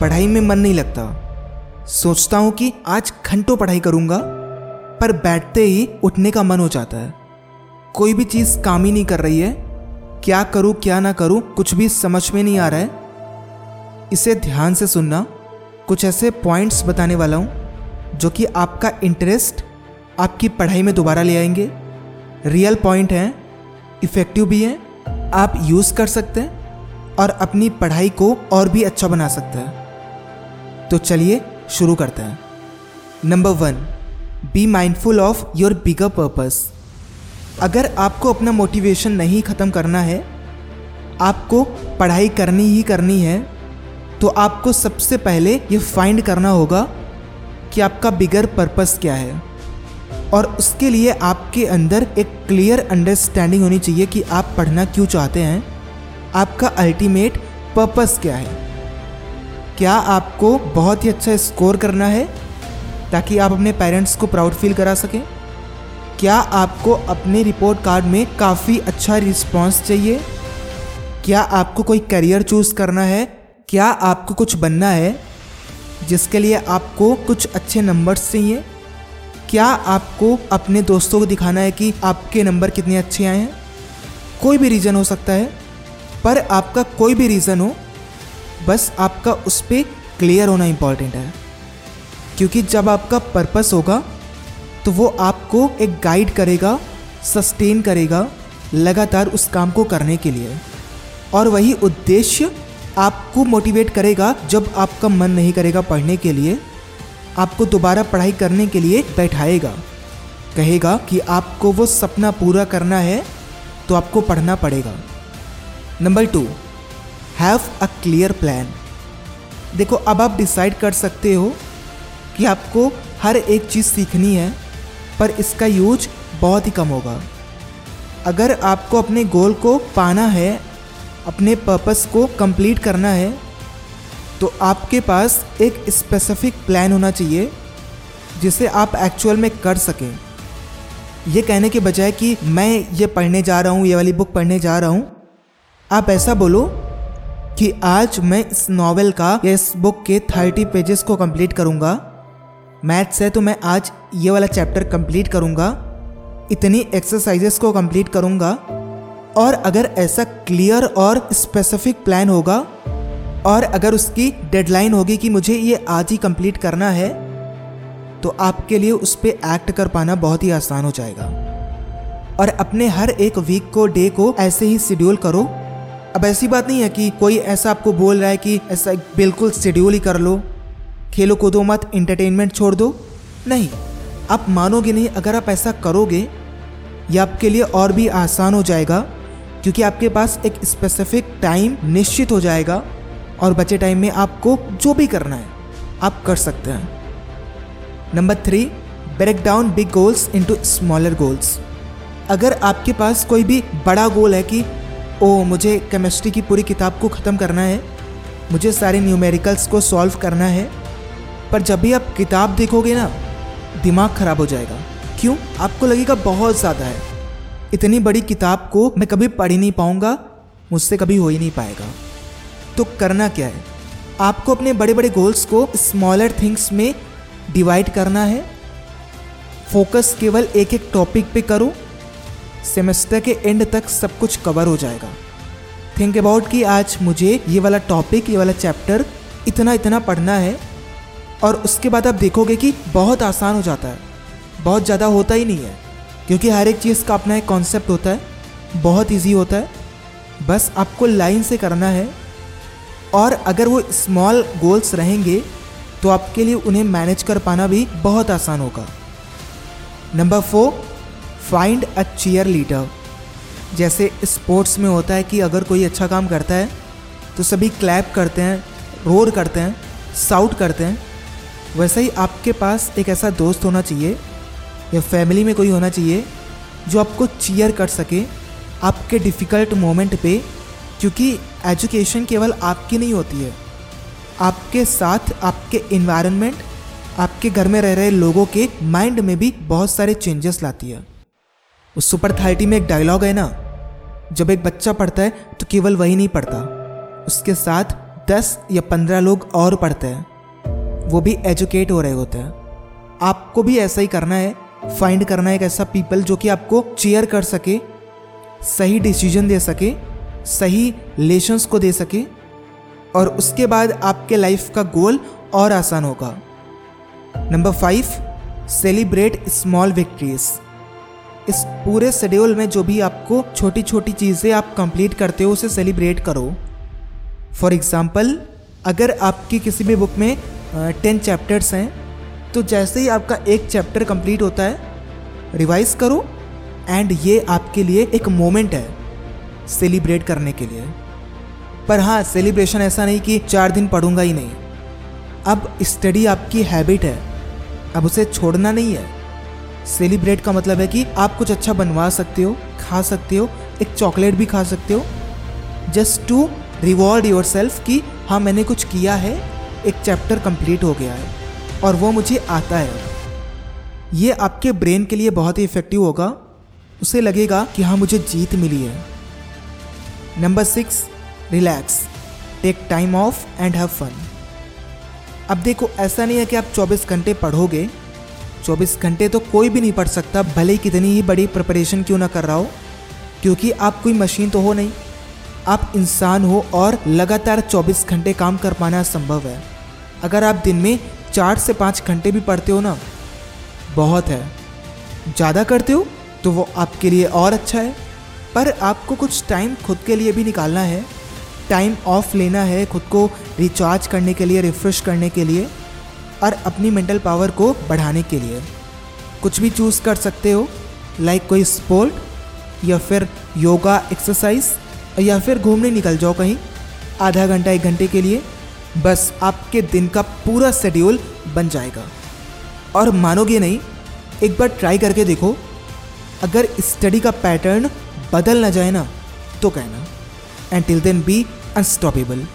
पढ़ाई में मन नहीं लगता। सोचता हूँ कि आज घंटों पढ़ाई करूँगा, पर बैठते ही उठने का मन हो जाता है। कोई भी चीज़ काम ही नहीं कर रही है। क्या करूँ, क्या ना करूँ, कुछ भी समझ में नहीं आ रहा है। इसे ध्यान से सुनना। कुछ ऐसे पॉइंट्स बताने वाला हूँ, जो कि आपका इंटरेस्ट आपकी पढ़ाई में दोबारा ले आएँगे। रियल पॉइंट हैं, इफ़ेक्टिव भी हैं, आप यूज़ कर सकते हैं, और अपनी पढ़ाई को और भी अच्छा बना सकते हैं। तो चलिए शुरू करते हैं। Number one be mindful of your bigger purpose अगर आपको अपना मोटिवेशन नहीं ख़त्म करना है, आपको पढ़ाई करनी ही करनी है तो आपको सबसे पहले ये फाइंड करना होगा कि आपका बिगर पर्पस क्या है। और उसके लिए आपके अंदर एक क्लियर अंडरस्टैंडिंग होनी चाहिए कि आप पढ़ना क्यों चाहते हैं, आपका अल्टीमेट पर्पस क्या है। क्या आपको बहुत ही अच्छा स्कोर करना है ताकि आप अपने पेरेंट्स को प्राउड फील करा सकें? क्या आपको अपने रिपोर्ट कार्ड में काफ़ी अच्छा रिस्पॉन्स चाहिए? क्या आपको कोई करियर चूज़ करना है? क्या आपको कुछ बनना है? जिसके लिए आपको कुछ अच्छे नंबर्स चाहिए? क्या आपको अपने दोस्तों को दिखाना है कि आपके नंबर कितने अच्छे आए हैं? कोई भी रीज़न हो सकता है, पर आपका कोई भी रीज़न हो बस आपका उस पर क्लियर होना इंपॉर्टेंट है। क्योंकि जब आपका पर्पस होगा तो वो आपको एक गाइड करेगा सस्टेन करेगा लगातार उस काम को करने के लिए। और वही उद्देश्य आपको मोटिवेट करेगा जब आपका मन नहीं करेगा पढ़ने के लिए, आपको दोबारा पढ़ाई करने के लिए बैठाएगा। कहेगा कि आपको वो सपना पूरा करना है तो आपको पढ़ना पड़ेगा। Number two have a clear plan देखो, अब आप डिसाइड कर सकते हो कि आपको हर एक चीज़ सीखनी है, पर इसका यूज़ बहुत ही कम होगा। अगर आपको अपने गोल को पाना है, अपने पर्पस को कंप्लीट करना है तो आपके पास एक स्पेसिफिक प्लान होना चाहिए, जिसे आप एक्चुअल में कर सकें। ये कहने के बजाय कि मैं ये पढ़ने जा रहा हूँ, ये वाली बुक पढ़ने जा रहा हूँ, आप ऐसा बोलो कि आज मैं इस नावल का, या इस बुक के थर्टी पेजेस को कंप्लीट करूँगा। मैथ्स है तो मैं आज ये वाला चैप्टर कंप्लीट करूँगा। इतनी एक्सरसाइजेस को कंप्लीट करूँगा। और अगर ऐसा क्लियर और स्पेसिफिक प्लान होगा, और अगर उसकी डेडलाइन होगी कि मुझे ये आज ही कंप्लीट करना है तो आपके लिए उस पर एक्ट कर पाना बहुत ही आसान हो जाएगा। और अपने हर एक वीक को डे को ऐसे ही शेड्यूल करो अब ऐसी बात नहीं है कि कोई ऐसा आपको बोल रहा है कि ऐसा बिल्कुल शेड्यूल ही कर लो। खेलो कूदो मत इंटरटेनमेंट छोड़ दो। नहीं, आप मानोगे नहीं, अगर आप ऐसा करोगे, ये आपके लिए और भी आसान हो जाएगा, क्योंकि आपके पास एक स्पेसिफिक टाइम निश्चित हो जाएगा, और बचे टाइम में आपको जो भी करना है, आप कर सकते हैं। Number three break down big goals into smaller goals अगर आपके पास कोई भी बड़ा गोल है कि ओ, मुझे केमिस्ट्री की पूरी किताब को ख़त्म करना है। मुझे सारे न्यूमेरिकल्स को सॉल्व करना है। पर जब भी आप किताब देखोगे ना, दिमाग ख़राब हो जाएगा। क्यों? आपको लगेगा बहुत ज़्यादा है। इतनी बड़ी किताब को मैं कभी पढ़ ही नहीं पाऊँगा, मुझसे कभी हो ही नहीं पाएगा। तो करना क्या है? आपको अपने बड़े बड़े गोल्स को स्मॉलर थिंग्स में डिवाइड करना है। फोकस केवल एक एक टॉपिक पे करो। सेमेस्टर के एंड तक सब कुछ कवर हो जाएगा। थिंक अबाउट कि आज मुझे ये वाला टॉपिक ये वाला चैप्टर इतना इतना पढ़ना है और उसके बाद आप देखोगे कि बहुत आसान हो जाता है। बहुत ज़्यादा होता ही नहीं है, क्योंकि हर एक चीज़ का अपना एक कॉन्सेप्ट होता है। बहुत ईजी होता है। बस आपको लाइन से करना है और अगर वो स्मॉल गोल्स रहेंगे तो आपके लिए उन्हें मैनेज कर पाना भी बहुत आसान होगा। Number four find a cheerleader जैसे स्पोर्ट्स में होता है कि अगर कोई अच्छा काम करता है तो सभी क्लैप करते हैं रोर करते हैं साउट करते हैं। वैसे ही आपके पास एक ऐसा दोस्त होना चाहिए, या फैमिली में कोई होना चाहिए, जो आपको चीयर कर सके आपके डिफ़िकल्ट मोमेंट पे, क्योंकि एजुकेशन केवल आपकी नहीं होती है। आपके साथ, आपके इन्वायरमेंट आपके घर में रह रहे लोगों के माइंड में भी बहुत सारे चेंजेस लाती है। उस सुपर थर्टी में एक डायलॉग है ना, जब एक बच्चा पढ़ता है तो केवल वही नहीं पढ़ता। उसके साथ दस या पंद्रह लोग और पढ़ते हैं। वो भी एजुकेट हो रहे होते हैं। आपको भी ऐसा ही करना है, फाइंड करना है एक ऐसा पीपल जो कि आपको चेयर कर सके, सही डिसीज़न दे सके, सही लेशंस को दे सके, और उसके बाद आपके लाइफ का गोल और आसान होगा। Number five, celebrate small victories. इस पूरे शेड्यूल में जो भी आपको छोटी छोटी चीज़ें आप कंप्लीट करते हो, उसे सेलिब्रेट करो। फॉर एग्ज़ाम्पल अगर आपकी किसी भी बुक में टेन चैप्टर्स हैं तो जैसे ही आपका एक चैप्टर कंप्लीट होता है रिवाइज करो एंड ये आपके लिए एक मोमेंट है सेलिब्रेट करने के लिए। पर हाँ सेलिब्रेशन ऐसा नहीं कि चार दिन पढ़ूँगा ही नहीं। अब स्टडी आपकी हैबिट है, अब उसे छोड़ना नहीं है। सेलिब्रेट का मतलब है कि आप कुछ अच्छा बनवा सकते हो, खा सकते हो, एक चॉकलेट भी खा सकते हो। Just to reward yourself कि हाँ मैंने कुछ किया है, एक चैप्टर कंप्लीट हो गया है और वो मुझे आता है। ये आपके ब्रेन के लिए बहुत ही इफ़ेक्टिव होगा। उसे लगेगा कि हाँ मुझे जीत मिली है। Number six relax take time off and have fun अब देखो, ऐसा नहीं है कि आप 24 घंटे पढ़ोगे 24 घंटे तो कोई भी नहीं पढ़ सकता, भले ही कितनी ही बड़ी प्रिपरेशन क्यों ना कर रहा हो, क्योंकि आप कोई मशीन तो हो नहीं। आप इंसान हो और लगातार 24 घंटे काम कर पाना संभव है। अगर आप दिन में चार से पाँच घंटे भी पढ़ते हो ना, बहुत है। ज़्यादा करते हो तो वो आपके लिए और अच्छा है, पर आपको कुछ टाइम खुद के लिए भी निकालना है। टाइम ऑफ़ लेना है खुद को रिचार्ज करने के लिए रिफ्रेश करने के लिए। और अपनी मेंटल पावर को बढ़ाने के लिए। कुछ भी चूज़ कर सकते हो लाइक कोई स्पोर्ट या फिर योगा एक्सरसाइज या फिर घूमने निकल जाओ कहीं, आधा घंटा, एक घंटे के लिए, बस आपके दिन का पूरा शेड्यूल बन जाएगा। और मानोगे नहीं, एक बार ट्राई करके देखो, अगर स्टडी का पैटर्न बदल ना जाए ना तो कहना and till then be unstoppable